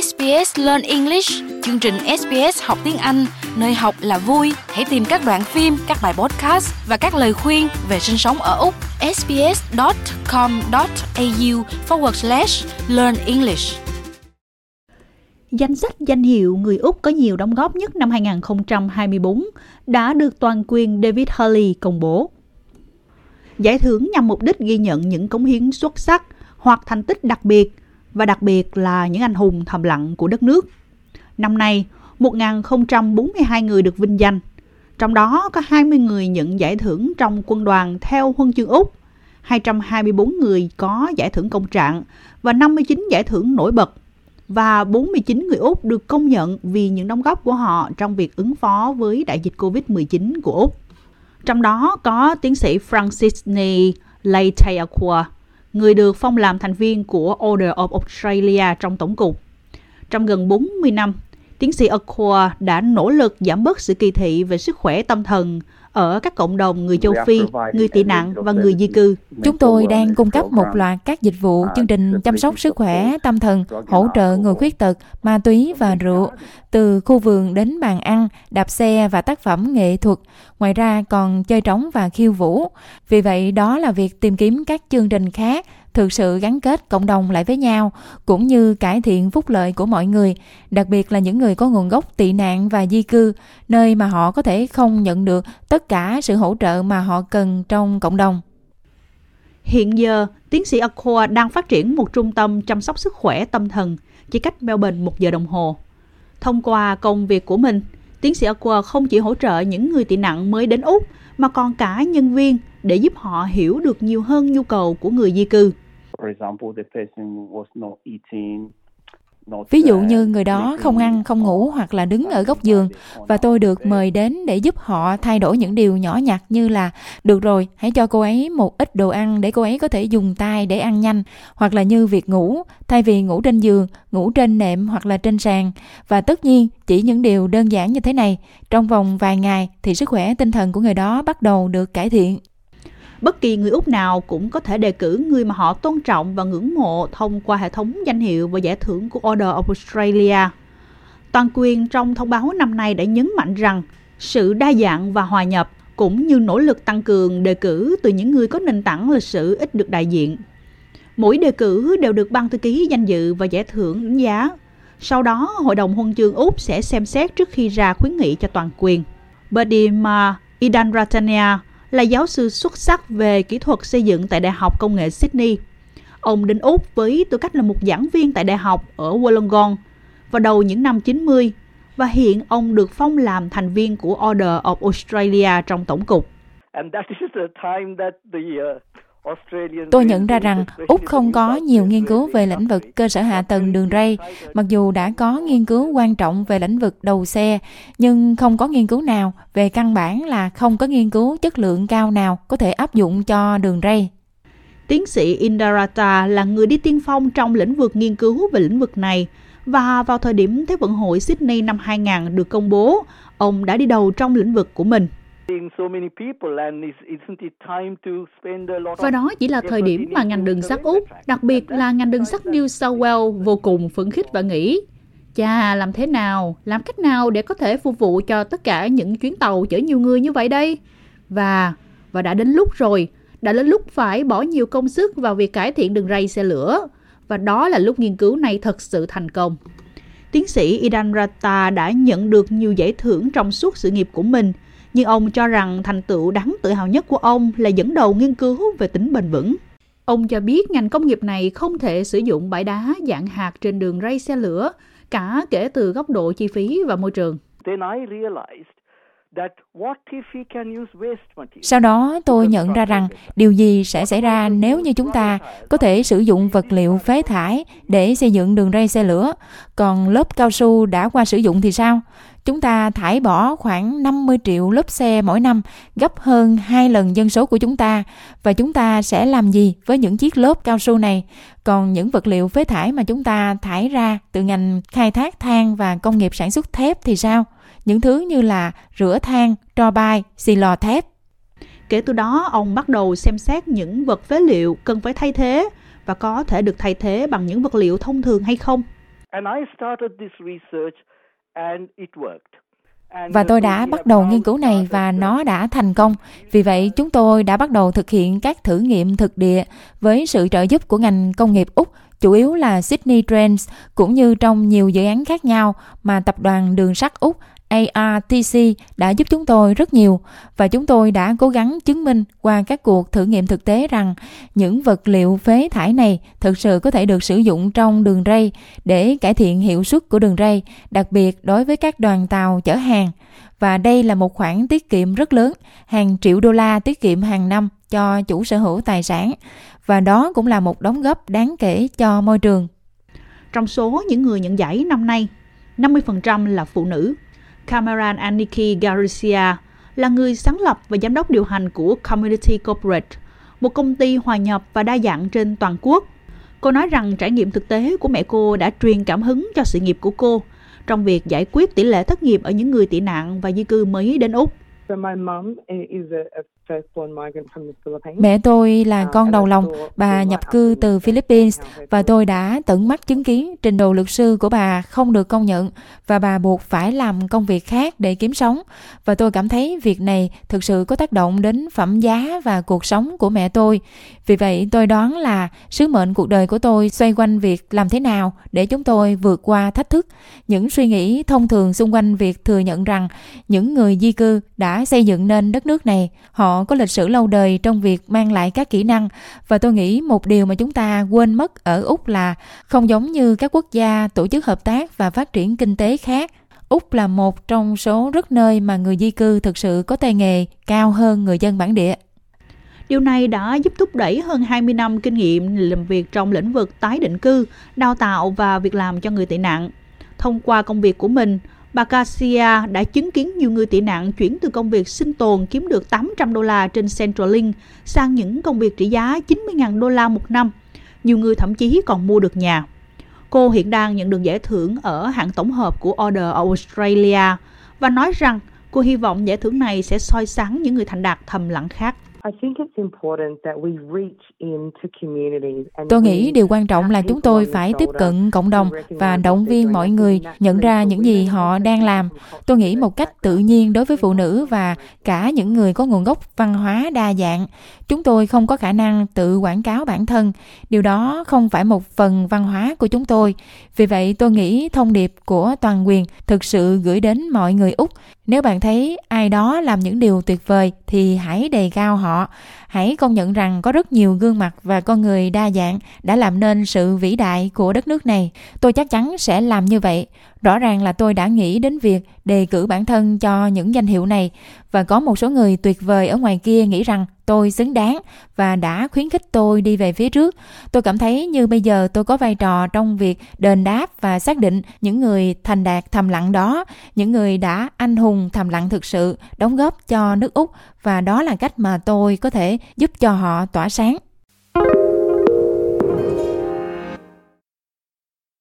SBS Learn English, chương trình SBS học tiếng Anh, nơi học là vui. Hãy tìm các đoạn phim, các bài podcast và các lời khuyên về sinh sống ở Úc. sbs.com.au forward slash learn English. Danh sách danh hiệu người Úc có nhiều đóng góp nhất năm 2024 đã được toàn quyền David Hurley công bố. Giải thưởng nhằm mục đích ghi nhận những cống hiến xuất sắc hoặc thành tích đặc biệt và đặc biệt là những anh hùng thầm lặng của đất nước. Năm nay, 1.042 người được vinh danh, trong đó có 20 người nhận giải thưởng trong quân đoàn theo huân chương Úc, 224 người có giải thưởng công trạng và 59 giải thưởng nổi bật và 49 người Úc được công nhận vì những đóng góp của họ trong việc ứng phó với đại dịch Covid-19 của Úc. Trong đó có tiến sĩ Francis Ney Leitayakua, người được phong làm thành viên của Order of Australia trong tổng cục. Trong gần 40 năm, tiến sĩ Akua đã nỗ lực giảm bớt sự kỳ thị về sức khỏe tâm thần ở các cộng đồng người châu Phi, người tị nạn và người di cư. Chúng tôi đang cung cấp một loạt các dịch vụ chương trình chăm sóc sức khỏe tâm thần, hỗ trợ người khuyết tật, ma túy và rượu, từ khu vườn đến bàn ăn, đạp xe và tác phẩm nghệ thuật. Ngoài ra còn chơi trống và khiêu vũ. Vì vậy đó là việc tìm kiếm các chương trình khác thực sự gắn kết cộng đồng lại với nhau cũng như cải thiện phúc lợi của mọi người đặc biệt là những người có nguồn gốc tị nạn và di cư nơi mà họ có thể không nhận được tất cả sự hỗ trợ mà họ cần trong cộng đồng Hiện giờ, tiến sĩ Akua đang phát triển một trung tâm chăm sóc sức khỏe tâm thần chỉ cách Melbourne một giờ đồng hồ. Thông qua công việc của mình, tiến sĩ Akua không chỉ hỗ trợ những người tị nạn mới đến Úc mà còn cả nhân viên để giúp họ hiểu được nhiều hơn nhu cầu của người di cư. Ví dụ như người đó không ăn, không ngủ hoặc là đứng ở góc giường và tôi được mời đến để giúp họ thay đổi những điều nhỏ nhặt như là được rồi, hãy cho cô ấy một ít đồ ăn để cô ấy có thể dùng tay để ăn nhanh hoặc là như việc ngủ, thay vì ngủ trên giường, ngủ trên nệm hoặc là trên sàn. Và tất nhiên, chỉ những điều đơn giản như thế này, trong vòng vài ngày thì sức khỏe tinh thần của người đó bắt đầu được cải thiện. Bất kỳ người Úc nào cũng có thể đề cử người mà họ tôn trọng và ngưỡng mộ thông qua hệ thống danh hiệu và giải thưởng của Order of Australia. Toàn quyền trong thông báo năm nay đã nhấn mạnh rằng sự đa dạng và hòa nhập cũng như nỗ lực tăng cường đề cử từ những người có nền tảng lịch sử ít được đại diện. Mỗi đề cử đều được ban thư ký danh dự và giải thưởng đánh giá. Sau đó, Hội đồng Huân chương Úc sẽ xem xét trước khi ra khuyến nghị cho toàn quyền. Badima Idan Ratania, là giáo sư xuất sắc về kỹ thuật xây dựng tại Đại học Công nghệ Sydney. Ông đến Úc với tư cách là một giảng viên tại đại học ở Wollongong vào đầu những năm 90 và hiện ông được phong làm thành viên của Order of Australia trong tổng cục. Tôi nhận ra rằng Úc không có nhiều nghiên cứu về lĩnh vực cơ sở hạ tầng đường ray, mặc dù đã có nghiên cứu quan trọng về lĩnh vực đầu xe, nhưng không có nghiên cứu nào về căn bản là không có nghiên cứu chất lượng cao nào có thể áp dụng cho đường ray. Tiến sĩ Indarata là người đi tiên phong trong lĩnh vực nghiên cứu về lĩnh vực này và vào thời điểm Thế vận hội Sydney năm 2000 được công bố, ông đã đi đầu trong lĩnh vực của mình. Và đó chỉ là thời điểm mà ngành đường sắt Úc, đặc biệt là ngành đường sắt New South Wales vô cùng phấn khích và nghĩ Chà, làm thế nào, làm cách nào để có thể phục vụ cho tất cả những chuyến tàu chở nhiều người như vậy đây? Và, và đã đến lúc rồi, đã đến lúc phải bỏ nhiều công sức vào việc cải thiện đường ray xe lửa. Và đó là lúc nghiên cứu này thật sự thành công. Tiến sĩ Idan Rata đã nhận được nhiều giải thưởng trong suốt sự nghiệp của mình – nhưng ông cho rằng thành tựu đáng tự hào nhất của ông là dẫn đầu nghiên cứu về tính bền vững. Ông cho biết ngành công nghiệp này không thể sử dụng bãi đá dạng hạt trên đường ray xe lửa, cả kể từ góc độ chi phí và môi trường. Sau đó tôi nhận ra rằng điều gì sẽ xảy ra nếu như chúng ta có thể sử dụng vật liệu phế thải để xây dựng đường ray xe lửa, còn lớp cao su đã qua sử dụng thì sao? Chúng ta thải bỏ khoảng 50 triệu lớp xe mỗi năm, gấp hơn hai lần dân số của chúng ta. Và chúng ta sẽ làm gì với những chiếc lớp cao su này? Còn những vật liệu phế thải mà chúng ta thải ra từ ngành khai thác than và công nghiệp sản xuất thép thì sao? Những thứ như là rửa than, tro bay, xì lò thép. Kể từ đó, ông bắt đầu xem xét những vật phế liệu cần phải thay thế và có thể được thay thế bằng những vật liệu thông thường hay không. And I started this research and it worked. Và tôi đã bắt đầu nghiên cứu này và nó đã thành công. Vì vậy, chúng tôi đã bắt đầu thực hiện các thử nghiệm thực địa với sự trợ giúp của ngành công nghiệp Úc, chủ yếu là Sydney Trains cũng như trong nhiều dự án khác nhau mà tập đoàn đường sắt Úc ARTC đã giúp chúng tôi rất nhiều và chúng tôi đã cố gắng chứng minh qua các cuộc thử nghiệm thực tế rằng những vật liệu phế thải này thực sự có thể được sử dụng trong đường ray để cải thiện hiệu suất của đường ray, đặc biệt đối với các đoàn tàu chở hàng. Và đây là một khoản tiết kiệm rất lớn, hàng triệu đô la tiết kiệm hàng năm cho chủ sở hữu tài sản. Và đó cũng là một đóng góp đáng kể cho môi trường. Trong số những người nhận giải năm nay, 50% là phụ nữ Cameron Aniki Garcia là người sáng lập và giám đốc điều hành của Community Corporate, một công ty hòa nhập và đa dạng trên toàn quốc. Cô nói rằng trải nghiệm thực tế của mẹ cô đã truyền cảm hứng cho sự nghiệp của cô trong việc giải quyết tỷ lệ thất nghiệp ở những người tị nạn và di cư mới đến Úc. Mẹ tôi là con đầu lòng, bà nhập cư từ Philippines và tôi đã tận mắt chứng kiến trình độ luật sư của bà không được công nhận và bà buộc phải làm công việc khác để kiếm sống. Và tôi cảm thấy việc này thực sự có tác động đến phẩm giá và cuộc sống của mẹ tôi. Vì vậy tôi đoán là sứ mệnh cuộc đời của tôi xoay quanh việc làm thế nào để chúng tôi vượt qua thách thức. Những suy nghĩ thông thường xung quanh việc thừa nhận rằng những người di cư đã xây dựng nên đất nước này. Họ có lịch sử lâu đời trong việc mang lại các kỹ năng và tôi nghĩ một điều mà chúng ta quên mất ở Úc là không giống như các quốc gia tổ chức hợp tác và phát triển kinh tế khác. Úc là một trong số rất nơi mà người di cư thực sự có tay nghề cao hơn người dân bản địa. Điều này đã giúp thúc đẩy hơn 20 năm kinh nghiệm làm việc trong lĩnh vực tái định cư, đào tạo và việc làm cho người tị nạn. Thông qua công việc của mình, bà Garcia đã chứng kiến nhiều người tị nạn chuyển từ công việc sinh tồn kiếm được 800 đô la trên Centrelink sang những công việc trị giá 90.000 đô la một năm. Nhiều người thậm chí còn mua được nhà. Cô hiện đang nhận được giải thưởng ở hạng tổng hợp của Order Australia và nói rằng cô hy vọng giải thưởng này sẽ soi sáng những người thành đạt thầm lặng khác. Tôi nghĩ điều quan trọng là chúng tôi phải tiếp cận cộng đồng và động viên mọi người nhận ra những gì họ đang làm. Tôi nghĩ một cách tự nhiên đối với phụ nữ và cả những người có nguồn gốc văn hóa đa dạng. Chúng tôi không có khả năng tự quảng cáo bản thân. Điều đó không phải một phần văn hóa của chúng tôi. Vì vậy tôi nghĩ thông điệp của toàn quyền thực sự gửi đến mọi người Úc. Nếu bạn thấy ai đó làm những điều tuyệt vời thì hãy đề cao họ. Hãy công nhận rằng có rất nhiều gương mặt và con người đa dạng đã làm nên sự vĩ đại của đất nước này. Tôi chắc chắn sẽ làm như vậy. Rõ ràng là tôi đã nghĩ đến việc đề cử bản thân cho những danh hiệu này và có một số người tuyệt vời ở ngoài kia nghĩ rằng tôi xứng đáng và đã khuyến khích tôi đi về phía trước. Tôi cảm thấy như bây giờ tôi có vai trò trong việc đền đáp và xác định những người thành đạt thầm lặng đó, những người đã anh hùng thầm lặng thực sự đóng góp cho nước Úc và đó là cách mà tôi có thể giúp cho họ tỏa sáng.